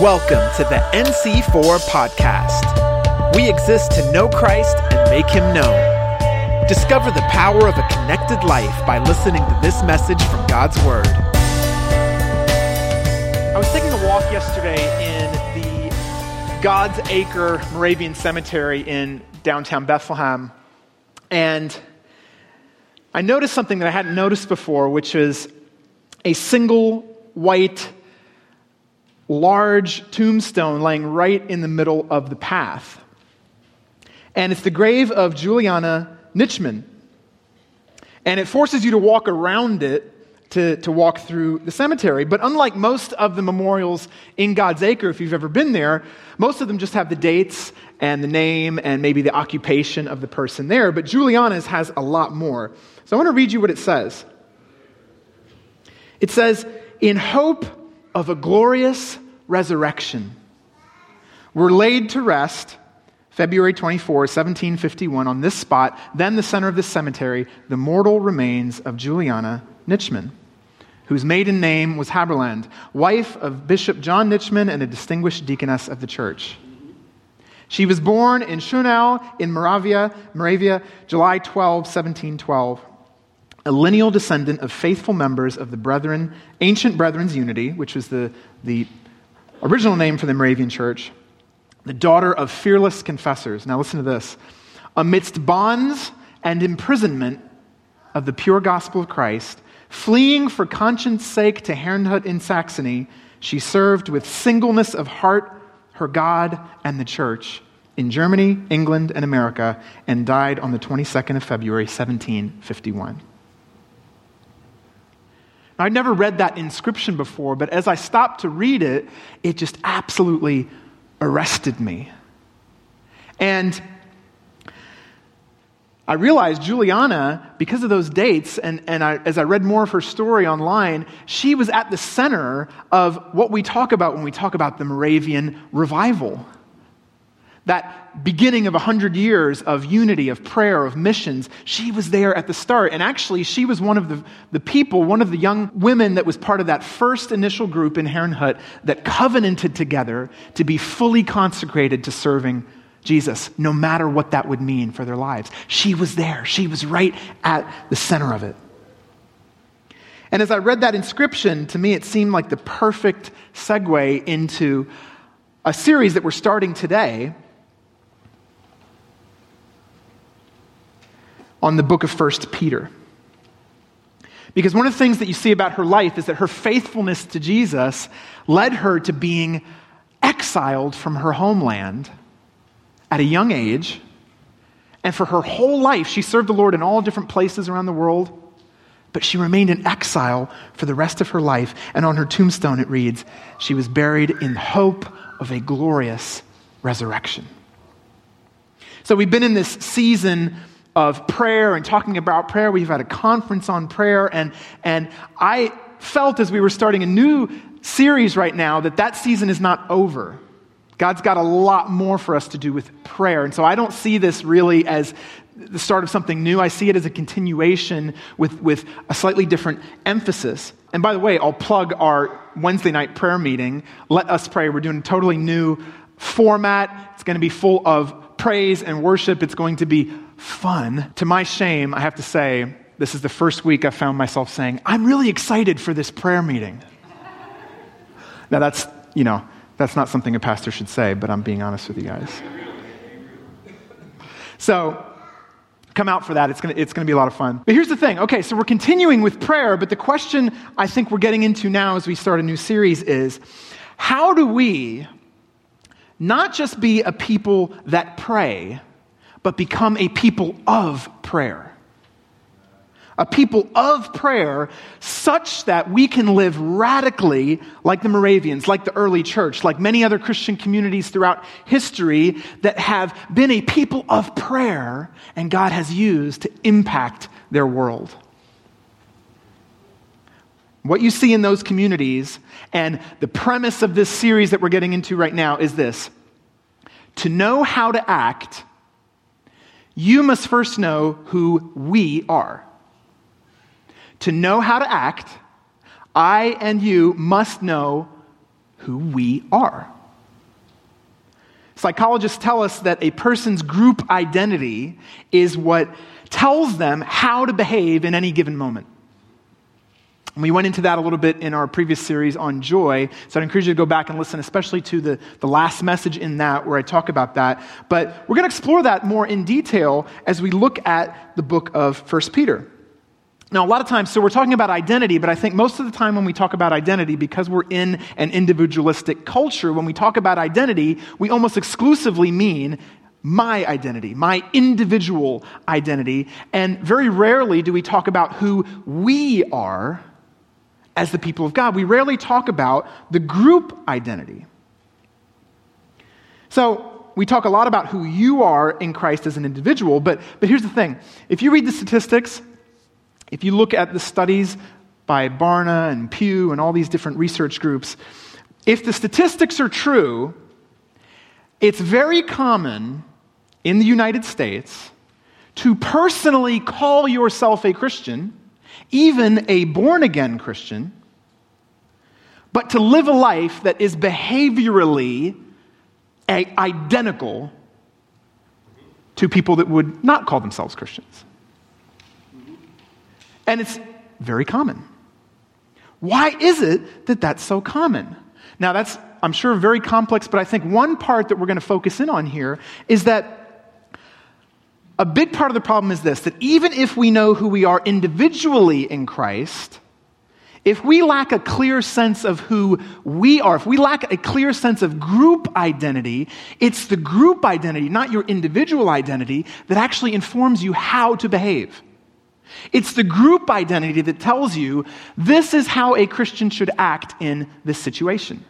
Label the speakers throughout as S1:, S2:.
S1: Welcome to the NC4 podcast. We exist to know Christ and make him known. Discover the power of a connected life by listening to this message from God's Word.
S2: I was taking a walk yesterday in the God's Acre Moravian Cemetery in downtown Bethlehem, and I noticed something that I hadn't noticed before, which is a single white large tombstone laying right in the middle of the path. And it's the grave of Juliana Nitschmann. And it forces you to walk around it to, to walk through the cemetery. But unlike most of the memorials in God's Acre, if you've ever been there, most of them just have the dates and the name and maybe the occupation of the person there. But Juliana's has a lot more. So I want to read you what it says. It says, In hope of a glorious resurrection. Were laid to rest February 24, 1751, on this spot, then the center of this cemetery, the mortal remains of Juliana Nitschmann, whose maiden name was Haberland, wife of Bishop John Nitschmann and a distinguished deaconess of the church. She was born in Schönau in Moravia, Moravia, July 12, 1712 a lineal descendant of faithful members of the Brethren, Ancient Brethren's Unity, which was the, the original name for the Moravian Church, the daughter of fearless confessors. Now, listen to this. Amidst bonds and imprisonment of the pure gospel of Christ, fleeing for conscience sake to Herrnhut in Saxony, she served with singleness of heart her God and the church in Germany, England, and America, and died on the 22nd of February, 1751. I'd never read that inscription before, but as I stopped to read it, it just absolutely arrested me. And I realized Juliana, because of those dates, and, and I, as I read more of her story online, she was at the center of what we talk about when we talk about the Moravian revival that beginning of 100 years of unity, of prayer, of missions, she was there at the start. And actually, she was one of the, the people, one of the young women that was part of that first initial group in Heron Herrnhut that covenanted together to be fully consecrated to serving Jesus, no matter what that would mean for their lives. She was there, she was right at the center of it. And as I read that inscription, to me it seemed like the perfect segue into a series that we're starting today on the book of 1 Peter. Because one of the things that you see about her life is that her faithfulness to Jesus led her to being exiled from her homeland at a young age. And for her whole life, she served the Lord in all different places around the world, but she remained in exile for the rest of her life. And on her tombstone, it reads, She was buried in hope of a glorious resurrection. So we've been in this season of prayer and talking about prayer. We've had a conference on prayer, and, and I felt as we were starting a new series right now that that season is not over. God's got a lot more for us to do with prayer. And so I don't see this really as the start of something new. I see it as a continuation with, with a slightly different emphasis. And by the way, I'll plug our Wednesday night prayer meeting. Let us pray. We're doing a totally new format. It's going to be full of praise and worship. It's going to be fun. To my shame, I have to say, this is the first week I found myself saying, I'm really excited for this prayer meeting. now, that's, you know, that's not something a pastor should say, but I'm being honest with you guys. So, come out for that. It's going to it's to be a lot of fun. But here's the thing. Okay, so we're continuing with prayer, but the question I think we're getting into now as we start a new series is how do we not just be a people that pray, but become a people of prayer. A people of prayer such that we can live radically like the Moravians, like the early church, like many other Christian communities throughout history that have been a people of prayer and God has used to impact their world. What you see in those communities, and the premise of this series that we're getting into right now is this to know how to act you must first know who we are. To know how to act, I and you must know who we are. Psychologists tell us that a person's group identity is what tells them how to behave in any given moment. And we went into that a little bit in our previous series on joy, so I'd encourage you to go back and listen, especially to the, the last message in that where I talk about that. But we're going to explore that more in detail as we look at the book of 1 Peter. Now, a lot of times, so we're talking about identity, but I think most of the time when we talk about identity, because we're in an individualistic culture, when we talk about identity, we almost exclusively mean my identity, my individual identity. And very rarely do we talk about who we are as the people of God. We rarely talk about the group identity. So, we talk a lot about who you are in Christ as an individual, but, but here's the thing. If you read the statistics, if you look at the studies by Barna and Pew and all these different research groups, if the statistics are true, it's very common in the United States to personally call yourself a Christian, even a born again Christian, but to live a life that is behaviorally identical to people that would not call themselves Christians. And it's very common. Why is it that that's so common? Now, that's, I'm sure, very complex, but I think one part that we're going to focus in on here is that a big part of the problem is this that even if we know who we are individually in Christ, if we lack a clear sense of who we are, if we lack a clear sense of group identity, it's the group identity, not your individual identity, that actually informs you how to behave. It's the group identity that tells you this is how a Christian should act in this situation.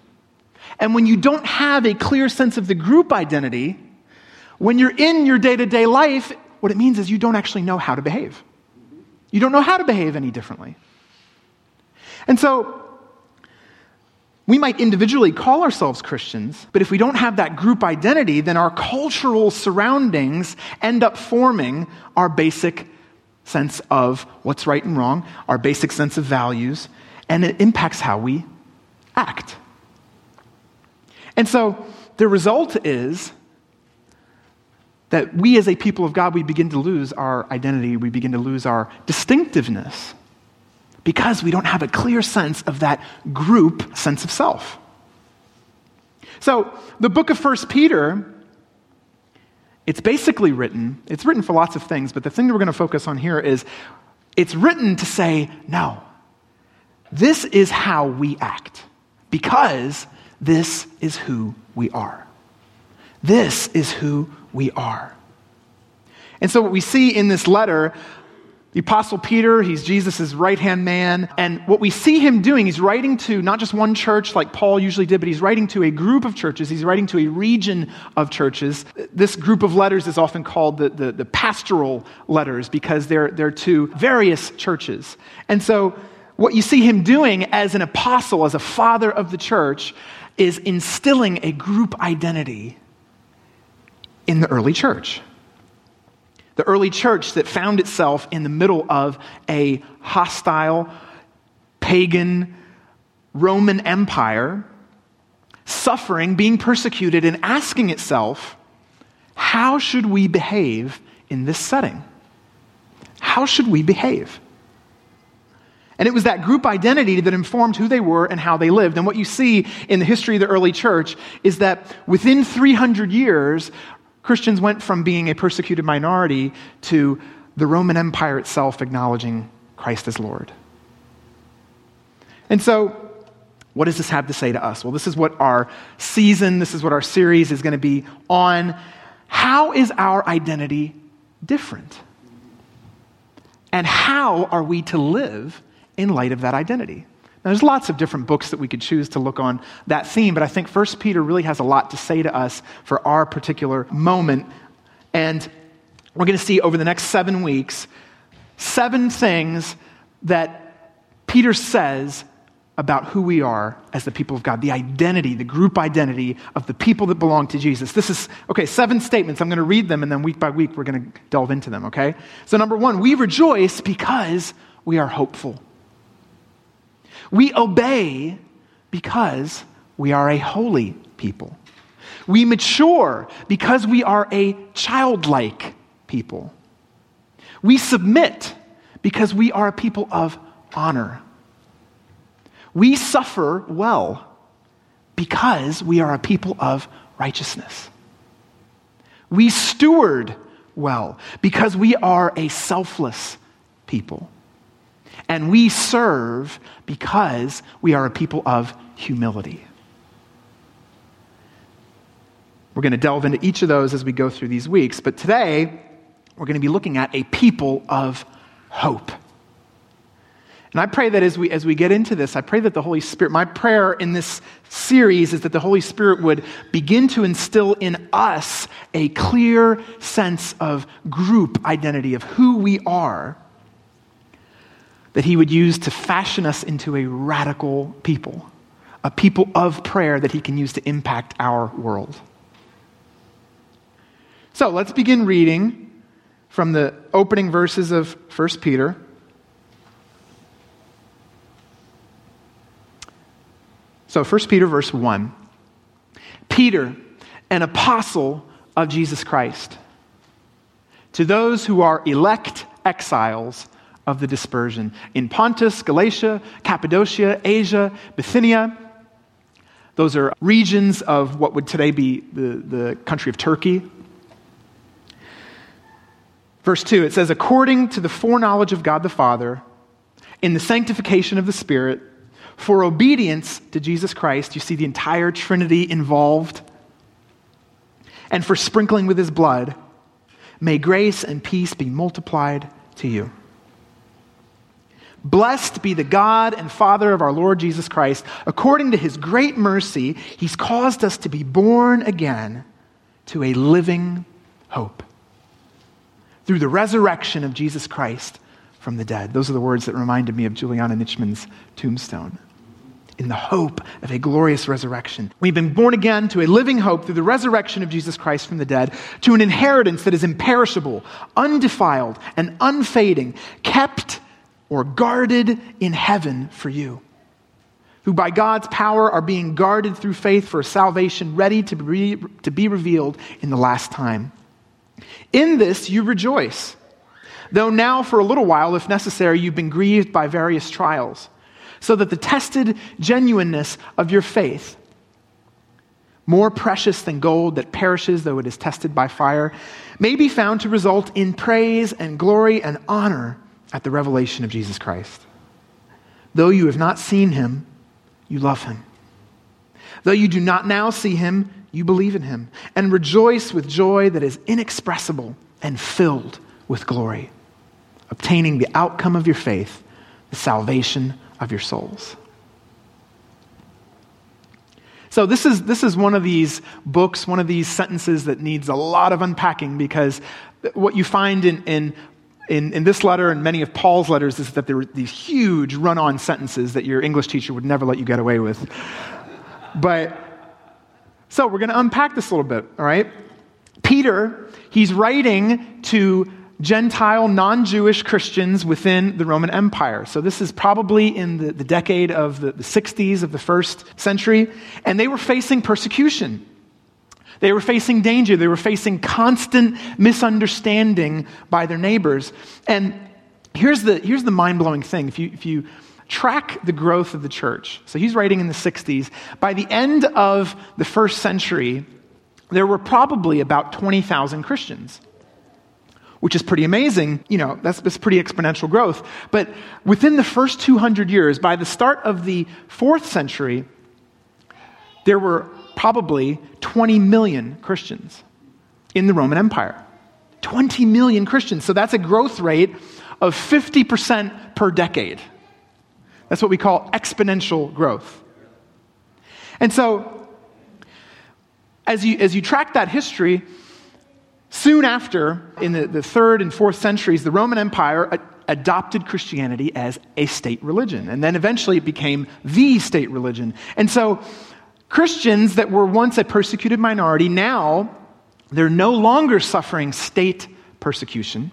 S2: And when you don't have a clear sense of the group identity, when you're in your day to day life, what it means is you don't actually know how to behave. You don't know how to behave any differently. And so, we might individually call ourselves Christians, but if we don't have that group identity, then our cultural surroundings end up forming our basic sense of what's right and wrong, our basic sense of values, and it impacts how we act. And so the result is that we as a people of God, we begin to lose our identity, we begin to lose our distinctiveness because we don't have a clear sense of that group sense of self. So the book of First Peter it's basically written, it's written for lots of things, but the thing that we're going to focus on here is it's written to say, no, this is how we act because this is who we are. This is who we are. And so, what we see in this letter the Apostle Peter, he's Jesus' right hand man. And what we see him doing, he's writing to not just one church like Paul usually did, but he's writing to a group of churches. He's writing to a region of churches. This group of letters is often called the, the, the pastoral letters because they're, they're to various churches. And so, what you see him doing as an apostle, as a father of the church, is instilling a group identity in the early church. The early church that found itself in the middle of a hostile, pagan, Roman Empire, suffering, being persecuted, and asking itself, how should we behave in this setting? How should we behave? And it was that group identity that informed who they were and how they lived. And what you see in the history of the early church is that within 300 years, Christians went from being a persecuted minority to the Roman Empire itself acknowledging Christ as Lord. And so, what does this have to say to us? Well, this is what our season, this is what our series is going to be on. How is our identity different? And how are we to live in light of that identity? Now, there's lots of different books that we could choose to look on that theme, but I think First Peter really has a lot to say to us for our particular moment. And we're going to see over the next seven weeks seven things that Peter says about who we are as the people of God, the identity, the group identity of the people that belong to Jesus. This is, okay, seven statements. I'm going to read them and then week by week we're going to delve into them, okay? So, number one, we rejoice because we are hopeful. We obey because we are a holy people. We mature because we are a childlike people. We submit because we are a people of honor. We suffer well because we are a people of righteousness. We steward well because we are a selfless people. And we serve because we are a people of humility. We're going to delve into each of those as we go through these weeks, but today we're going to be looking at a people of hope. And I pray that as we, as we get into this, I pray that the Holy Spirit, my prayer in this series is that the Holy Spirit would begin to instill in us a clear sense of group identity, of who we are, that He would use to fashion us into a radical people, a people of prayer that He can use to impact our world. So let's begin reading from the opening verses of 1 Peter. So 1 Peter, verse 1. Peter, an apostle of Jesus Christ, to those who are elect exiles of the dispersion in Pontus, Galatia, Cappadocia, Asia, Bithynia. Those are regions of what would today be the, the country of Turkey. Verse 2, it says, according to the foreknowledge of God the Father, in the sanctification of the Spirit, for obedience to Jesus Christ, you see the entire Trinity involved, and for sprinkling with his blood, may grace and peace be multiplied to you. Blessed be the God and Father of our Lord Jesus Christ. According to his great mercy, he's caused us to be born again to a living hope through the resurrection of Jesus Christ from the dead. Those are the words that reminded me of Juliana Nitschmann's tombstone. In the hope of a glorious resurrection. We've been born again to a living hope through the resurrection of Jesus Christ from the dead, to an inheritance that is imperishable, undefiled, and unfading, kept or guarded in heaven for you, who by God's power are being guarded through faith for salvation ready to be, to be revealed in the last time. In this you rejoice, though now for a little while, if necessary, you've been grieved by various trials, so that the tested genuineness of your faith, more precious than gold that perishes though it is tested by fire, may be found to result in praise and glory and honor at the revelation of Jesus Christ. Though you have not seen him, you love him. Though you do not now see him, you believe in him and rejoice with joy that is inexpressible and filled with glory, obtaining the outcome of your faith, the salvation of your souls. So, this is, this is one of these books, one of these sentences that needs a lot of unpacking because what you find in, in, in, in this letter and many of Paul's letters is that there are these huge run on sentences that your English teacher would never let you get away with. But so we're going to unpack this a little bit, all right? Peter, he's writing to Gentile, non Jewish Christians within the Roman Empire. So this is probably in the, the decade of the, the 60s of the first century, and they were facing persecution. They were facing danger. They were facing constant misunderstanding by their neighbors. And here's the, here's the mind blowing thing. If you, if you track the growth of the church. So he's writing in the 60s. By the end of the first century, there were probably about 20,000 Christians, which is pretty amazing. You know, that's, that's pretty exponential growth. But within the first 200 years, by the start of the fourth century, there were probably 20 million Christians in the Roman Empire. 20 million Christians. So that's a growth rate of 50% per decade. That's what we call exponential growth. And so, as you, as you track that history, soon after, in the, the third and fourth centuries, the Roman Empire adopted Christianity as a state religion. And then eventually it became the state religion. And so, Christians that were once a persecuted minority, now they're no longer suffering state persecution.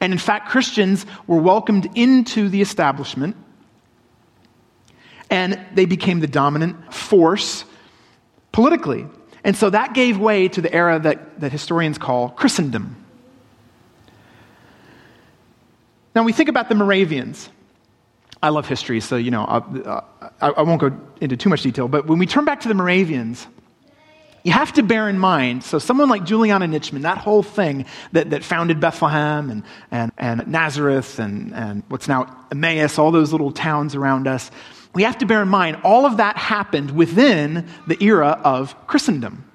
S2: And in fact, Christians were welcomed into the establishment. and they became the dominant force politically. And so that gave way to the era that, that historians call Christendom. Now, we think about the Moravians. I love history, so, you know, uh, I, I won't go into too much detail, but when we turn back to the Moravians, you have to bear in mind, so someone like Juliana Nitschmann, that whole thing that, that founded Bethlehem and, and, and Nazareth and, and what's now Emmaus, all those little towns around us, we have to bear in mind all of that happened within the era of Christendom.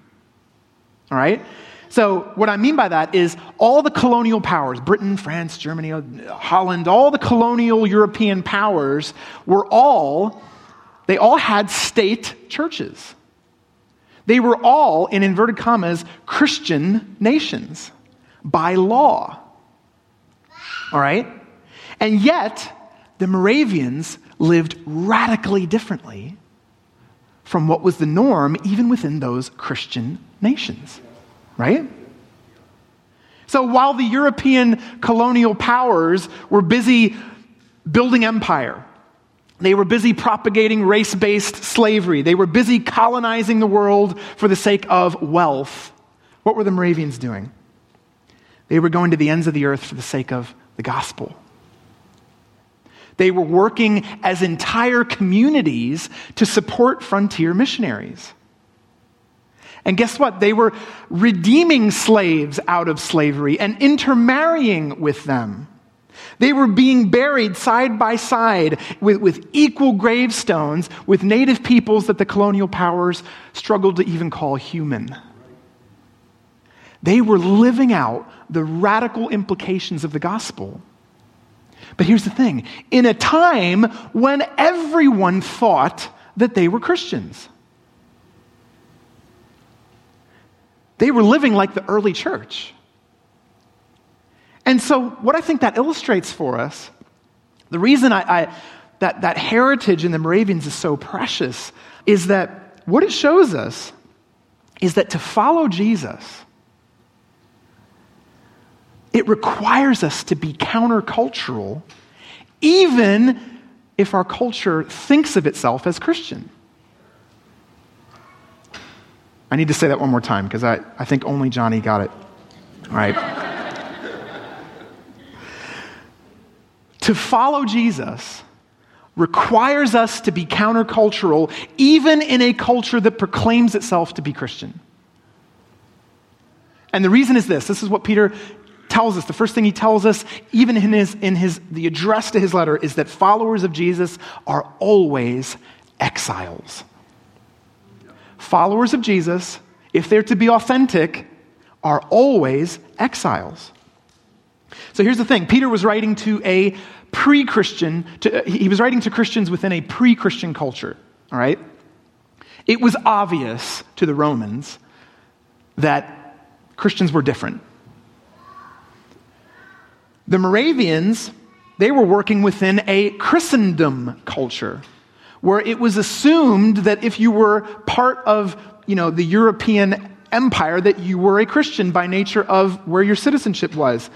S2: All right? So, what I mean by that is all the colonial powers, Britain, France, Germany, Holland, all the colonial European powers were all, they all had state churches. They were all, in inverted commas, Christian nations by law. All right? And yet, the Moravians lived radically differently from what was the norm, even within those Christian nations right? So while the European colonial powers were busy building empire, they were busy propagating race based slavery, they were busy colonizing the world for the sake of wealth. What were the Moravians doing? They were going to the ends of the earth for the sake of the gospel. They were working as entire communities to support frontier missionaries. And guess what? They were redeeming slaves out of slavery and intermarrying with them. They were being buried side by side with, with equal gravestones with native peoples that the colonial powers struggled to even call human. They were living out the radical implications of the gospel. But here's the thing in a time when everyone thought that they were Christians. They were living like the early church. And so, what I think that illustrates for us, the reason I, I, that, that heritage in the Moravians is so precious is that what it shows us is that to follow Jesus, it requires us to be countercultural, even if our culture thinks of itself as Christian. I need to say that one more time because I, I think only Johnny got it. All right. to follow Jesus requires us to be countercultural, even in a culture that proclaims itself to be Christian. And the reason is this this is what Peter tells us. The first thing he tells us, even in his, in his the address to his letter, is that followers of Jesus are always exiles. Followers of Jesus, if they're to be authentic, are always exiles. So here's the thing Peter was writing to a pre Christian, he was writing to Christians within a pre Christian culture, all right? It was obvious to the Romans that Christians were different. The Moravians, they were working within a Christendom culture where it was assumed that if you were part of you know, the European empire, that you were a Christian by nature of where your citizenship was.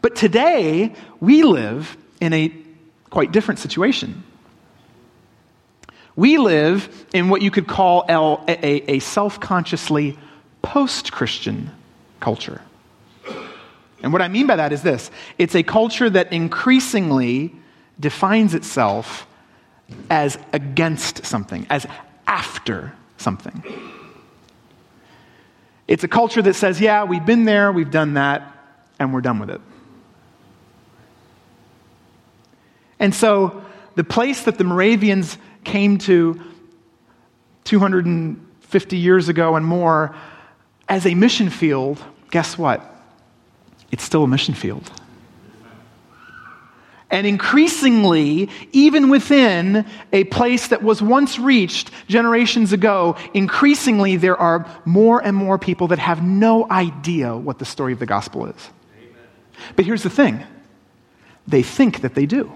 S2: But today, we live in a quite different situation. We live in what you could call a, self consciously post Christian culture. And what I mean by that is this it's a culture that increasingly defines itself as against something, as after something. It's a culture that says, yeah, we've been there, we've done that, and we're done with it. And so, the place that the Moravians came to 250 years ago and more as a mission field, guess what? It's still a mission field. And increasingly, even within a place that was once reached generations ago, increasingly there are more and more people that have no idea what the story of the gospel is. Amen. But here's the thing they think that they do.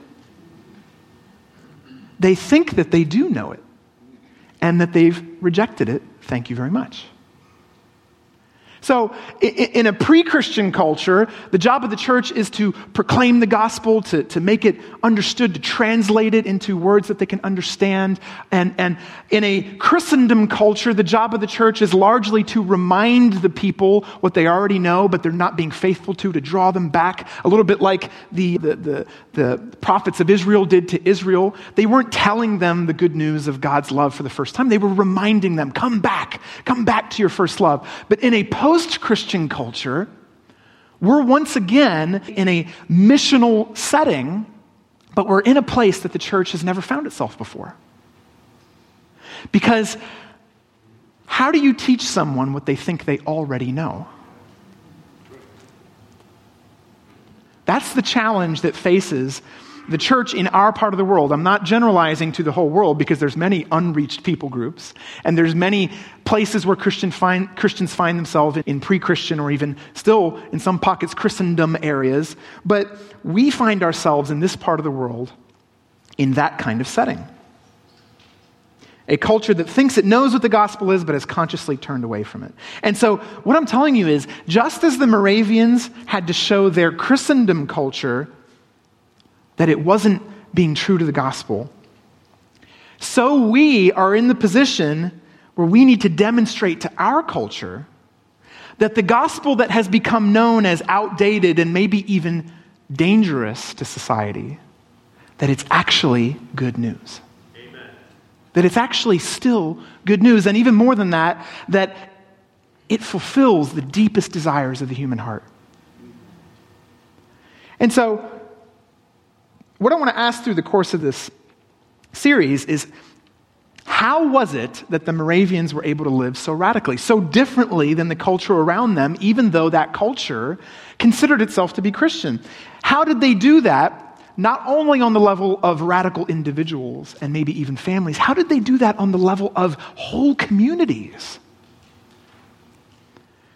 S2: They think that they do know it and that they've rejected it. Thank you very much. So, in a pre Christian culture, the job of the church is to proclaim the gospel, to, to make it understood, to translate it into words that they can understand. And, and in a Christendom culture, the job of the church is largely to remind the people what they already know, but they're not being faithful to, to draw them back. A little bit like the, the, the, the prophets of Israel did to Israel. They weren't telling them the good news of God's love for the first time, they were reminding them, come back, come back to your first love. But in a post Christian culture, we're once again in a missional setting, but we're in a place that the church has never found itself before. Because how do you teach someone what they think they already know? That's the challenge that faces the church in our part of the world, I'm not generalizing to the whole world because there's many unreached people groups, and there's many places where Christian find, Christians find themselves in pre-Christian or even still in some pockets Christendom areas, but we find ourselves in this part of the world in that kind of setting. A culture that thinks it knows what the gospel is, but has consciously turned away from it. And so, what I'm telling you is just as the Moravians had to show their Christendom culture that it wasn't being true to the gospel. So we are in the position where we need to demonstrate to our culture that the gospel that has become known as outdated and maybe even dangerous to society, that it's actually good news. Amen. That it's actually still good news. And even more than that, that it fulfills the deepest desires of the human heart. And so, what I want to ask through the course of this series is how was it that the Moravians were able to live so radically, so differently than the culture around them, even though that culture considered itself to be Christian? How did they do that? Not only on the level of radical individuals and maybe even families, how did they do that on the level of whole communities?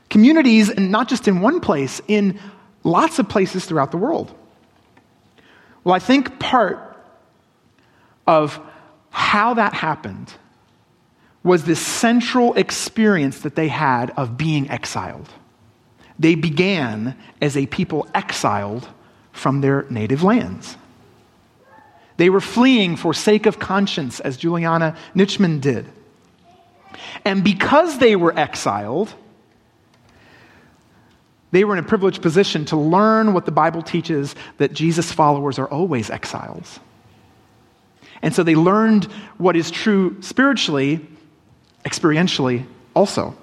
S2: Communities, and not just in one place, in lots of places throughout the world. Well, I think part of how that happened was this central experience that they had of being exiled. They began as a people exiled from their native lands. They were fleeing for sake of conscience, as Juliana Nitschmann did. And because they were exiled, they were in a privileged position to learn what the Bible teaches that Jesus' followers are always exiles. And so they learned what is true spiritually, experientially also.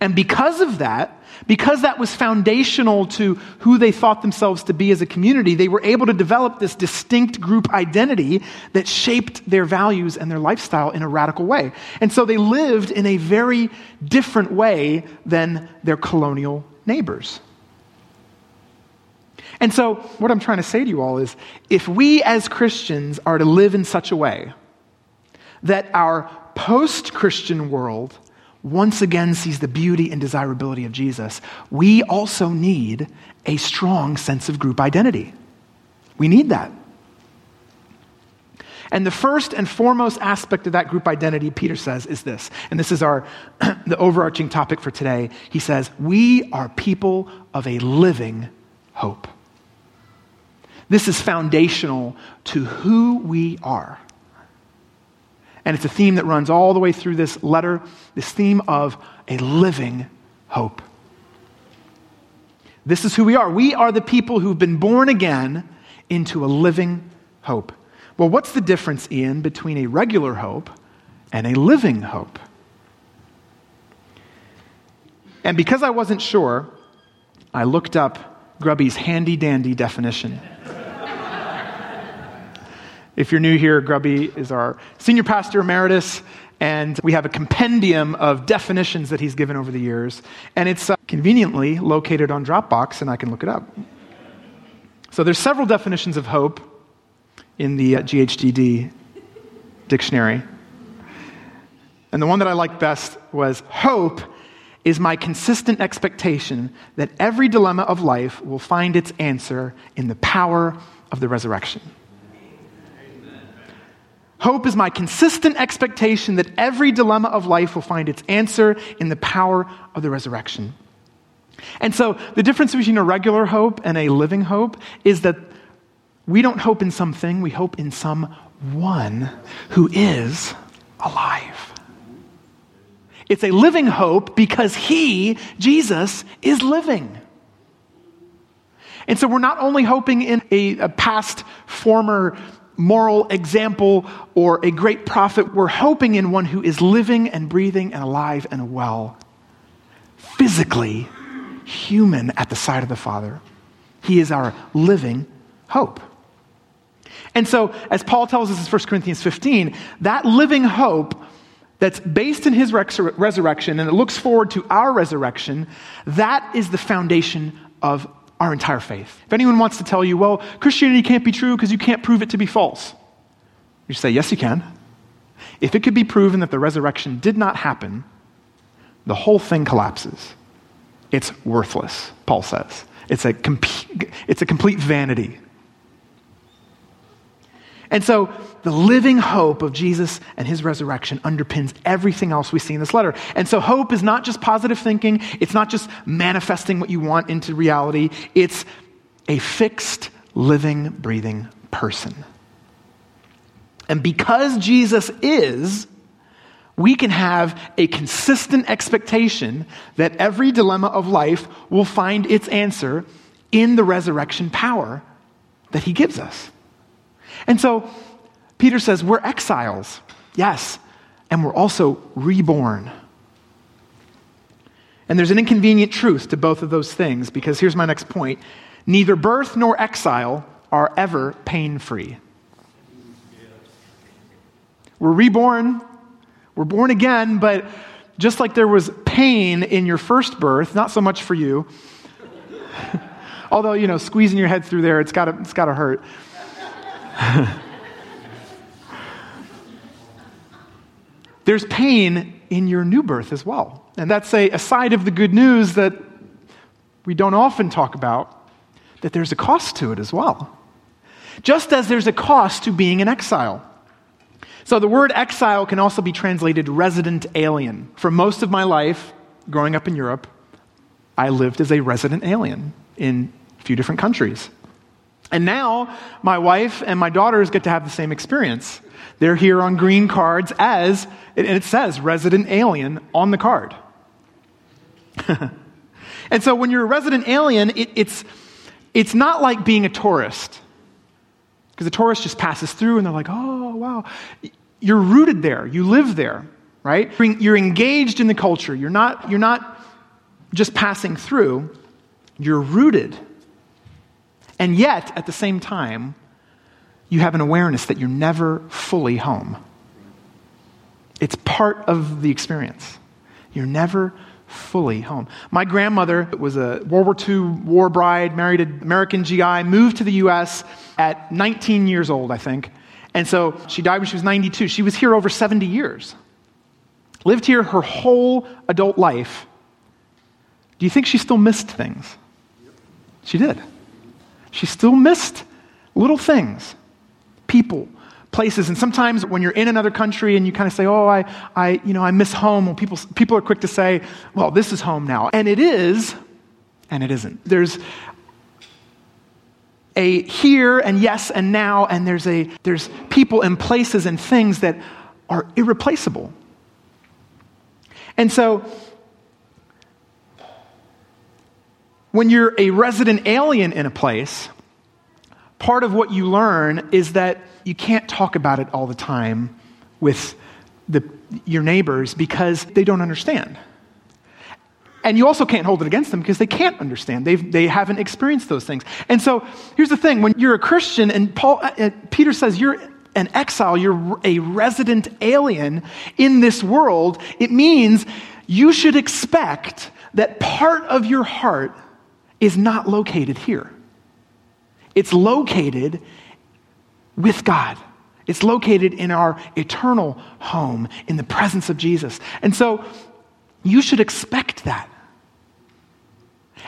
S2: And because of that, because that was foundational to who they thought themselves to be as a community, they were able to develop this distinct group identity that shaped their values and their lifestyle in a radical way. And so they lived in a very different way than their colonial neighbors. And so, what I'm trying to say to you all is if we as Christians are to live in such a way that our post Christian world once again sees the beauty and desirability of Jesus, we also need a strong sense of group identity. We need that. And the first and foremost aspect of that group identity, Peter says, is this. And this is our the overarching topic for today. He says, "We are people of a living hope." This is foundational to who we are. And it's a theme that runs all the way through this letter this theme of a living hope. This is who we are. We are the people who've been born again into a living hope. Well, what's the difference, Ian, between a regular hope and a living hope? And because I wasn't sure, I looked up Grubby's handy dandy definition. If you're new here, Grubby is our senior pastor emeritus, and we have a compendium of definitions that he's given over the years. And it's uh, conveniently located on Dropbox, and I can look it up. So there's several definitions of hope in the uh, GHDD dictionary. And the one that I liked best was hope is my consistent expectation that every dilemma of life will find its answer in the power of the resurrection. Hope is my consistent expectation that every dilemma of life will find its answer in the power of the resurrection. And so, the difference between a regular hope and a living hope is that we don't hope in something, we hope in someone who is alive. It's a living hope because he, Jesus, is living. And so we're not only hoping in a, a, past, former moral example or a great prophet, we're hoping in one who is living and breathing and alive and well, physically human at the side of the Father. He is our living hope. And so, as Paul tells us in 1 Corinthians 15, that living hope that's based in his resurrection and it looks forward to our resurrection, that is the foundation of our entire faith. If anyone wants to tell you, well, Christianity can't be true because you can't prove it to be false, you say, yes, you can. If it could be proven that the resurrection did not happen, the whole thing collapses. It's worthless, Paul says. It's a, it's a complete vanity. And so the living hope of Jesus and his resurrection underpins everything else we see in this letter. And so hope is not just positive thinking, it's not just manifesting what you want into reality, it's a fixed, living, breathing person. And because Jesus is, we can have a consistent expectation that every dilemma of life will find its answer in the resurrection power that he gives us. And so Peter says, We're exiles, yes, and we're also reborn. And there's an inconvenient truth to both of those things because here's my next point neither birth nor exile are ever pain free. We're reborn, we're born again, but just like there was pain in your first birth, not so much for you. Although, you know, squeezing your head through there, it's got it's to hurt. There's pain in your new birth as well. And that's a, a side of the good news that we don't often talk about, that there's a cost to it as well. Just as there's a cost to being an exile. So the word exile can also be translated resident alien. For most of my life, growing up in Europe, I lived as a resident alien in a few different countries. And now my wife and my daughters get to have the same experience. They're here on green cards as, and it says resident alien on the card. and so when you're a resident alien, it, it's, it's not like being a tourist. Because a tourist just passes through and they're like, oh, wow. You're rooted there, you live there, right? You're engaged in the culture. You're not, you're not just passing through, you're rooted and yet, at the same time, you have an awareness that you're never fully home. It's part of the experience. You're never fully home. My grandmother was a World War II war bride, married an American GI, moved to the U.S. at 19 years old, I think. And so she died when she was 92. She was here over 70 years, lived here her whole adult life. Do you think she still missed things? She did. She still missed little things, people, places. And sometimes when you're in another country and you kind of say, oh, I, I, you know, I miss home, well, people, people are quick to say, well, this is home now. And it is, and it isn't. There's a here and yes and now, and there's, a, there's people and places and things that are irreplaceable. And so when you're a resident alien in a place, part of what you learn is that you can't talk about it all the time with the, your neighbors because they don't understand. And you also can't hold it against them because they can't understand. They've, they haven't experienced those things. And so here's the thing when you're a Christian, and Paul, uh, uh Peter says you're an exile, you're a resident alien in this world, it means you should expect that part of your heart is not located here. It's located with God. It's located in our eternal home in the presence of Jesus. And so you should expect that.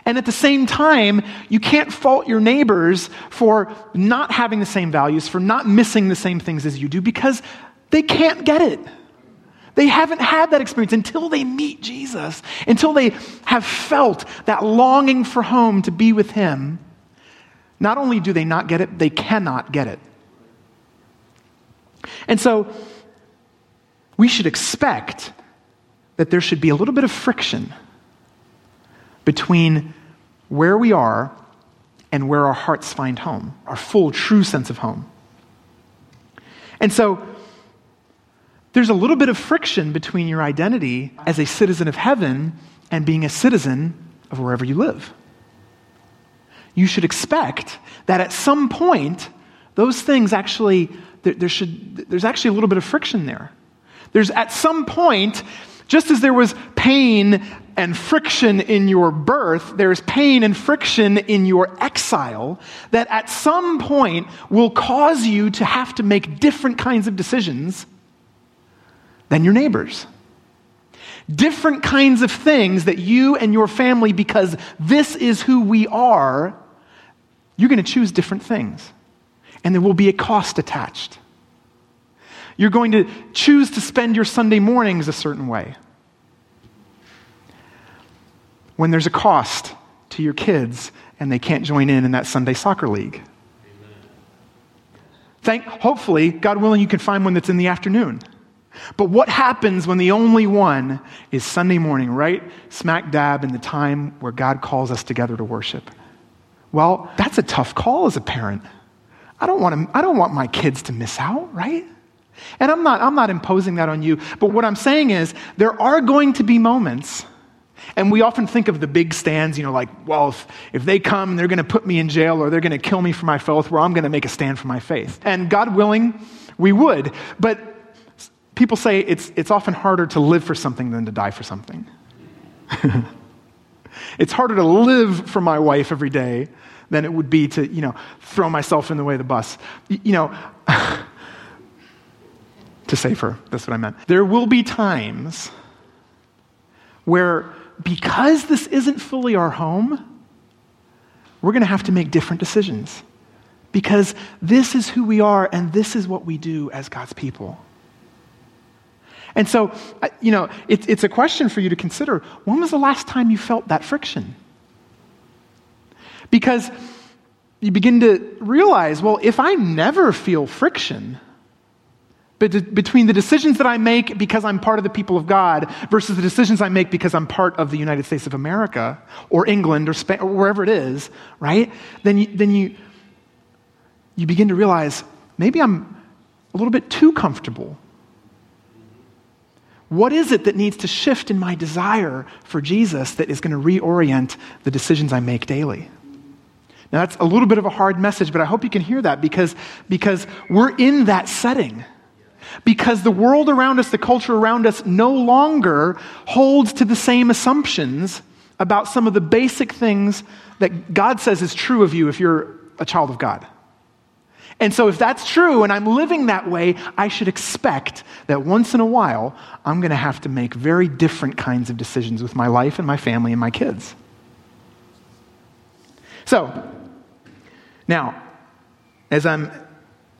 S2: And at the same time, you can't fault your neighbors for not having the same values, for not missing the same things as you do, because they can't get it. They haven't had that experience until they meet Jesus, until they have felt that longing for home to be with Him. Not only do they not get it, they cannot get it. And so, we should expect that there should be a little bit of friction between where we are and where our hearts find home, our full, true sense of home. And so, there's a little bit of friction between your identity as a citizen of heaven and being a citizen of wherever you live. You should expect that at some point, those things actually, there, there should, there's actually a little bit of friction there. There's at some point, just as there was pain and friction in your birth, there's pain and friction in your exile that at some point will cause you to have to make different kinds of decisions than your neighbors. Different kinds of things that you and your family, because this is who we are, you're going to choose different things. And there will be a cost attached. You're going to choose to spend your Sunday mornings a certain way. When there's a cost to your kids and they can't join in in that Sunday soccer league. Thank, hopefully, God willing, you can find one that's in the afternoon. But what happens when the only one is Sunday morning, right smack dab in the time where God calls us together to worship? Well, that's a tough call as a parent. I don't want, to, I don't want my kids to miss out, right? And I'm not, I'm not imposing that on you, but what I'm saying is there are going to be moments, and we often think of the big stands, you know, like, well, if, if they come, they're going to put me in jail or they're going to kill me for my faith, where I'm going to make a stand for my faith. And God willing, we would. But people say it's, it's often harder to live for something than to die for something. it's harder to live for my wife every day than it would be to, you know, throw myself in the way of the bus. You know, to save her, that's what I meant. There will be times where, because this isn't fully our home, we're going to have to make different decisions. Because this is who we are and this is what we do as God's people. And so, you know, it, it's a question for you to consider. When was the last time you felt that friction? Because you begin to realize, well, if I never feel friction between the decisions that I make because I'm part of the people of God versus the decisions I make because I'm part of the United States of America or England or Spain or wherever it is, right? Then you, then you, you begin to realize maybe I'm a little bit too comfortable what is it that needs to shift in my desire for Jesus that is going to reorient the decisions I make daily? Now, that's a little bit of a hard message, but I hope you can hear that because, because we're in that setting. Because the world around us, the culture around us, no longer holds to the same assumptions about some of the basic things that God says is true of you if you're a child of God. And so, if that's true and I'm living that way, I should expect that once in a while, I'm going to have to make very different kinds of decisions with my life and my family and my kids. So, now, as I'm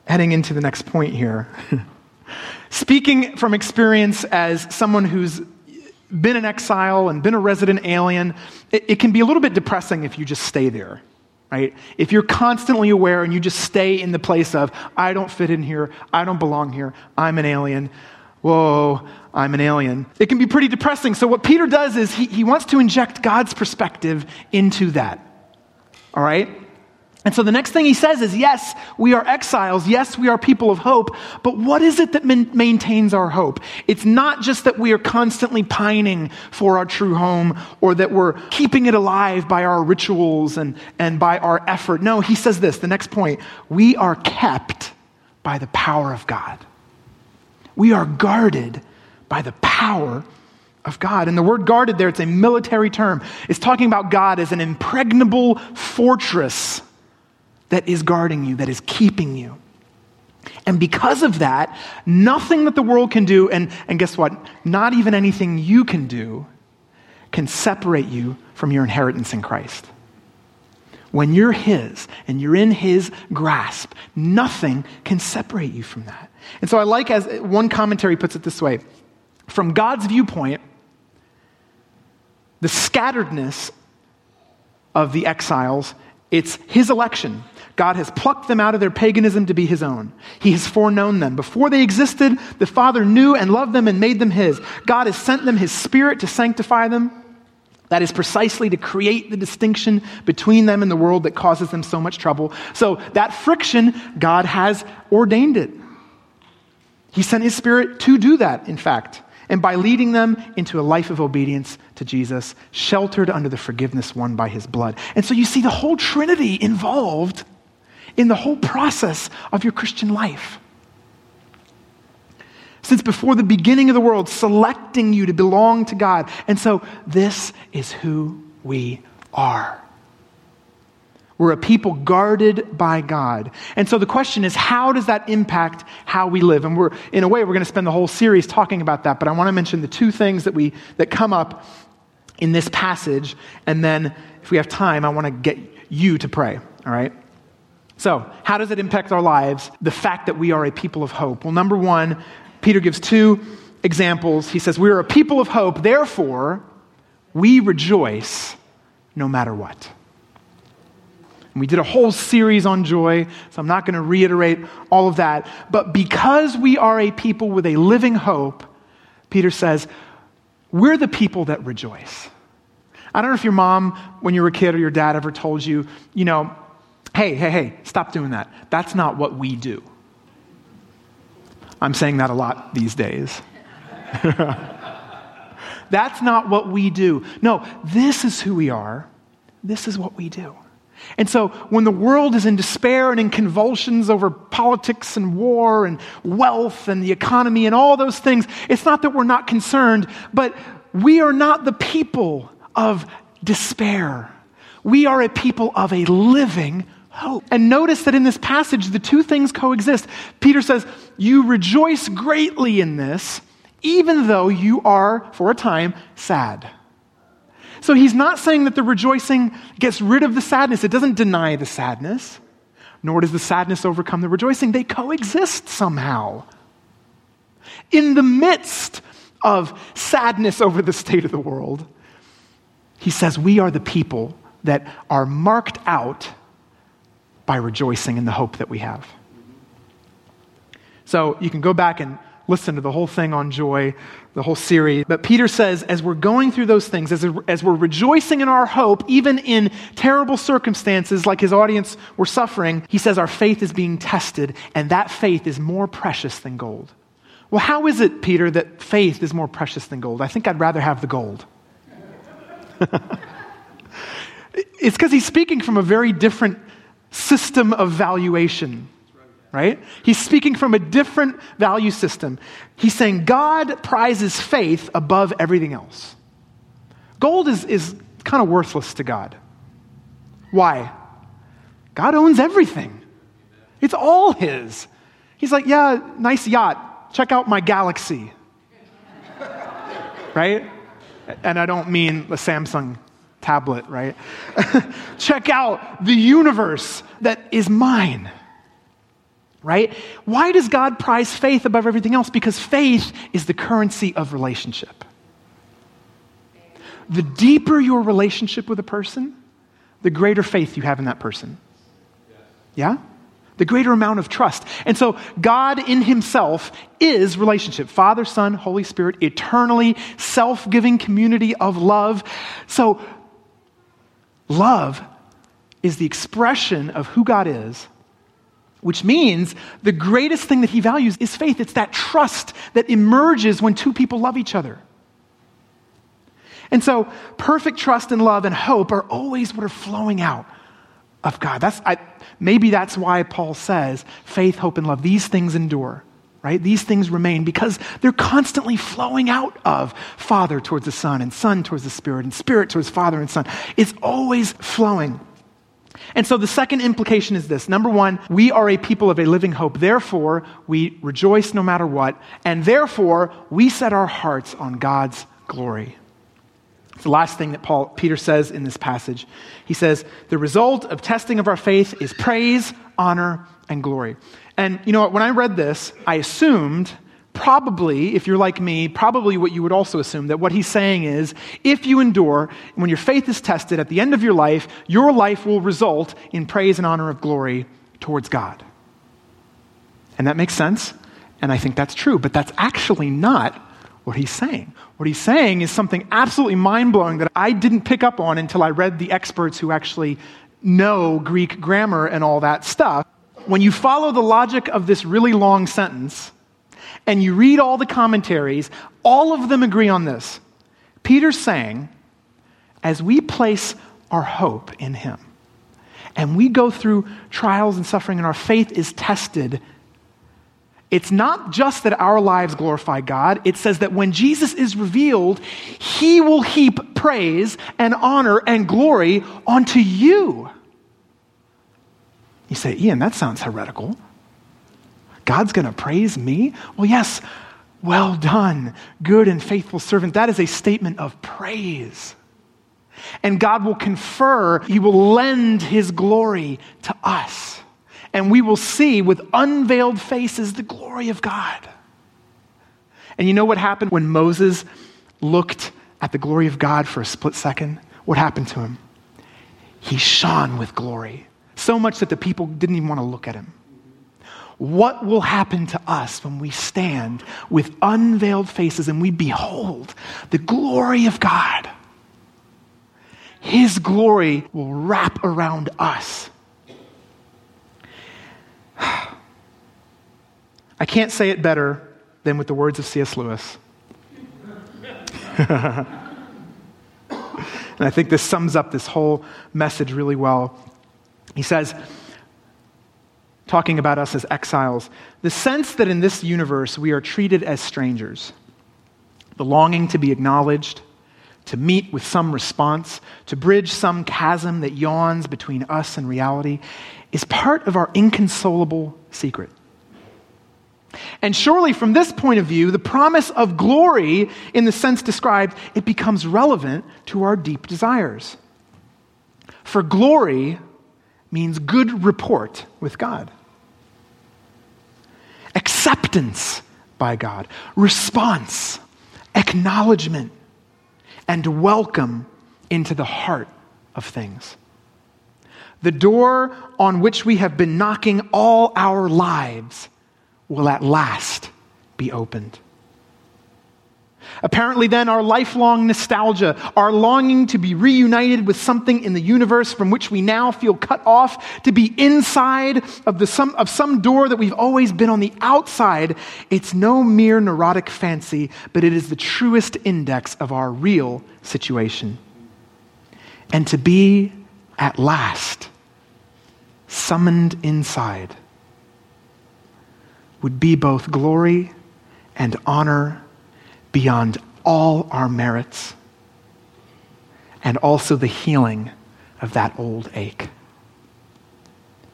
S2: heading into the next point here, speaking from experience as someone who's been in exile and been a resident alien, it, it can be a little bit depressing if you just stay there right? If you're constantly aware and you just stay in the place of, I don't fit in here, I don't belong here, I'm an alien, whoa, I'm an alien, it can be pretty depressing. So, what Peter does is he, he wants to inject God's perspective into that, all right? And so the next thing he says is yes, we are exiles. Yes, we are people of hope. But what is it that man- maintains our hope? It's not just that we are constantly pining for our true home or that we're keeping it alive by our rituals and, and by our effort. No, he says this the next point we are kept by the power of God. We are guarded by the power of God. And the word guarded there, it's a military term. It's talking about God as an impregnable fortress that is guarding you, that is keeping you. And because of that, nothing that the world can do, and, and guess what? Not even anything you can do, can separate you from your inheritance in Christ. When you're His and you're in His grasp, nothing can separate you from that. And so I like, as one commentary puts it this way from God's viewpoint, the scatteredness of the exiles, it's His election. God has plucked them out of their paganism to be his own. He has foreknown them. Before they existed, the Father knew and loved them and made them his. God has sent them his Spirit to sanctify them. That is precisely to create the distinction between them and the world that causes them so much trouble. So, that friction, God has ordained it. He sent his Spirit to do that, in fact and by leading them into a life of obedience to Jesus, sheltered under the forgiveness won by his blood. And so you see the whole Trinity involved in the whole process of your Christian life. Since before the beginning of the world, selecting you to belong to God. And so this is who we are. We're a people guarded by God. And so the question is, how does that impact how we live? And we're, in a way, we're going to spend the whole series talking about that. But I want to mention the two things that, we, that come up in this passage. And then, if we have time, I want to get you to pray, all right? So, how does it impact our lives? The fact that we are a people of hope. Well, number one, Peter gives two examples. He says, We are a people of hope, therefore, we rejoice no matter what. And we did a whole series on joy, so I'm not going to reiterate all of that. But because we are a people with a living hope, Peter says, we're the people that rejoice. I don't know if your mom, when you were a kid, or your dad ever told you, you know, Hey, hey, hey, stop doing that. That's not what we do. I'm saying that a lot these days. That's not what we do. No, this is who we are. This is what we do. And so when the world is in despair and in convulsions over politics and war and wealth and the economy and all those things, it's not that we're not concerned, but we are not the people of despair. We are a people of a living hope. And notice that in this passage, the two things coexist. Peter says, You rejoice greatly in this, even though you are, for a time, sad. So he's not saying that the rejoicing gets rid of the sadness, it doesn't deny the sadness, nor does the sadness overcome the rejoicing. They coexist somehow. In the midst of sadness over the state of the world, he says, We are the people that are marked out by rejoicing in the hope that we have. So you can go back and listen to the whole thing on joy, the whole series. But Peter says, as we're going through those things, as, as we're rejoicing in our hope, even in terrible circumstances like his audience were suffering, he says our faith is being tested, and that faith is more precious than gold. Well, how is it, Peter, that faith is more precious than gold? I think I'd rather have the gold. it's because he's speaking from a very different system of valuation, right? He's speaking from a different value system. He's saying God prizes faith above everything else. Gold is, is kind of worthless to God. Why? God owns everything, it's all His. He's like, yeah, nice yacht. Check out my galaxy. right? And I don't mean the Samsung tablet, right? Check out the universe that is mine, right? Why does God prize faith above everything else? Because faith is the currency of relationship. The deeper your relationship with a person, the greater faith you have in that person. Yeah? The greater amount of trust. And so, God in Himself is relationship Father, Son, Holy Spirit, eternally self giving community of love. So, Love is the expression of who God is, which means the greatest thing that he values is faith. It's that trust that emerges when two people love each other. And so, perfect trust and love and hope are always what are flowing out of God. That's, I, maybe that's why Paul says faith, hope, and love, these things endure right? These things remain because they're constantly flowing out of Father towards the Son and Son towards the Spirit and Spirit towards Father and Son. It's always flowing. And so the second implication is this. Number one, we are a people of a living hope. Therefore, we rejoice no matter what. And therefore, we set our hearts on God's glory. It's the last thing that Paul Peter says in this passage. He says, "The result of testing of our faith is praise, honor, and glory." And you know when I read this, I assumed probably, if you're like me, probably what you would also assume that what he's saying is if you endure, when your faith is tested at the end of your life, your life will result in praise and honor of glory towards God. And that makes sense, and I think that's true, but that's actually not what he's saying. What he's saying is something absolutely mind blowing that I didn't pick up on until I read the experts who actually know Greek grammar and all that stuff. When you follow the logic of this really long sentence, and you read all the commentaries, all of them agree on this. Peter's saying, as we place our hope in him, and we go through trials and suffering, and our faith is tested, it's not just that our lives glorify God, it says that when Jesus is revealed, he will heap praise and honor and glory onto you. You say, Ian, that sounds heretical. God's going to praise me? Well, yes, well done, good and faithful servant. That is a statement of praise. And God will confer, He will lend His glory to us. And we will see with unveiled faces the glory of God. And you know what happened when Moses looked at the glory of God for a split second? What happened to him? He shone with glory, so much that the people didn't even want to look at him. What will happen to us when we stand with unveiled faces and we behold the glory of God? His glory will wrap around us. I can't say it better than with the words of C.S. Lewis. and I think this sums up this whole message really well. He says, talking about us as exiles, the sense that in this universe we are treated as strangers, the longing to be acknowledged, to meet with some response, to bridge some chasm that yawns between us and reality, is part of our inconsolable secret. And surely, from this point of view, the promise of glory, in the sense described, it becomes relevant to our deep desires. For glory means good report with God acceptance by God, response, acknowledgement, and welcome into the heart of things. The door on which we have been knocking all our lives will at last be opened. Apparently, then, our lifelong nostalgia, our longing to be reunited with something in the universe from which we now feel cut off, to be inside of, the, some, of some door that we've always been on the outside, it's no mere neurotic fancy, but it is the truest index of our real situation. And to be, at last, summoned inside would be both glory and honor beyond all our merits and also the healing of that old ache.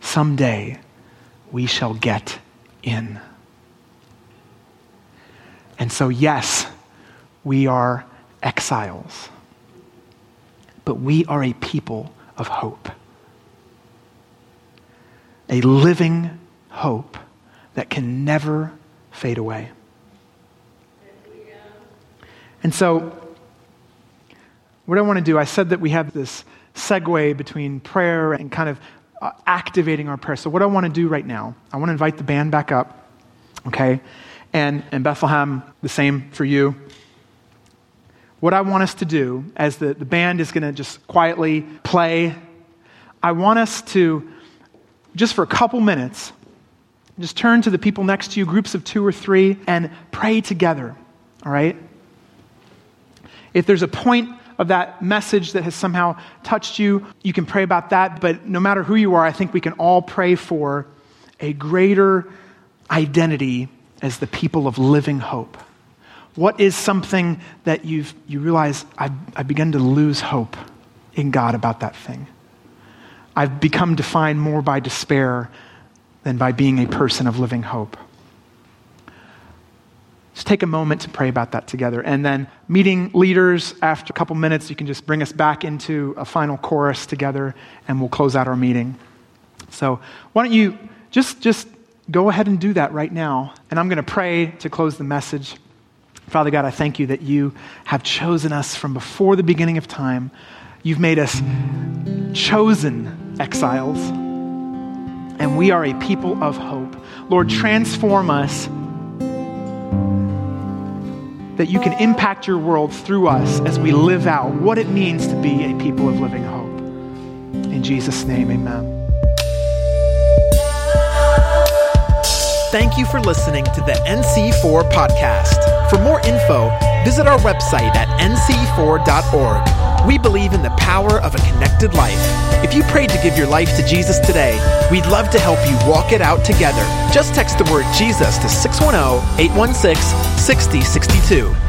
S2: Someday we shall get in. And so, yes, we are exiles, but we are a people of hope. A living hope that can never fade away. And so, what I want to do, I said that we have this segue between prayer and kind of uh, activating our prayer. So, what I want to do right now, I want to invite the band back up, okay? And in Bethlehem, the same for you. What I want us to do, as the, the band is going to just quietly play, I want us to, just for a couple minutes, just turn to the people next to you, groups of two or three, and pray together, all right? If there's a point of that message that has somehow touched you, you can pray about that. But no matter who you are, I think we can all pray for a greater identity as the people of living hope. What is something that you've, you realize I've, I've begun to lose hope in God about that thing? I've become defined more by despair than by being a person of living hope. Just take a moment to pray about that together. And then, meeting leaders, after a couple minutes, you can just bring us back into a final chorus together, and we'll close out our meeting. So, why don't you just, just go ahead and do that right now? And I'm going to pray to close the message. Father God, I thank you that you have chosen us from before the beginning of time. You've made us chosen exiles, and we are a people of hope. Lord, transform us that you can impact your world through us as we live out what it means to be a people of living hope. In Jesus' name, amen.
S1: Thank you for listening to the NC4 podcast. For more info, visit our website at nc4.org. We believe in the power of a connected life. If you prayed to give your life to Jesus today, we'd love to help you walk it out together. Just text the word Jesus to 610 816 6062.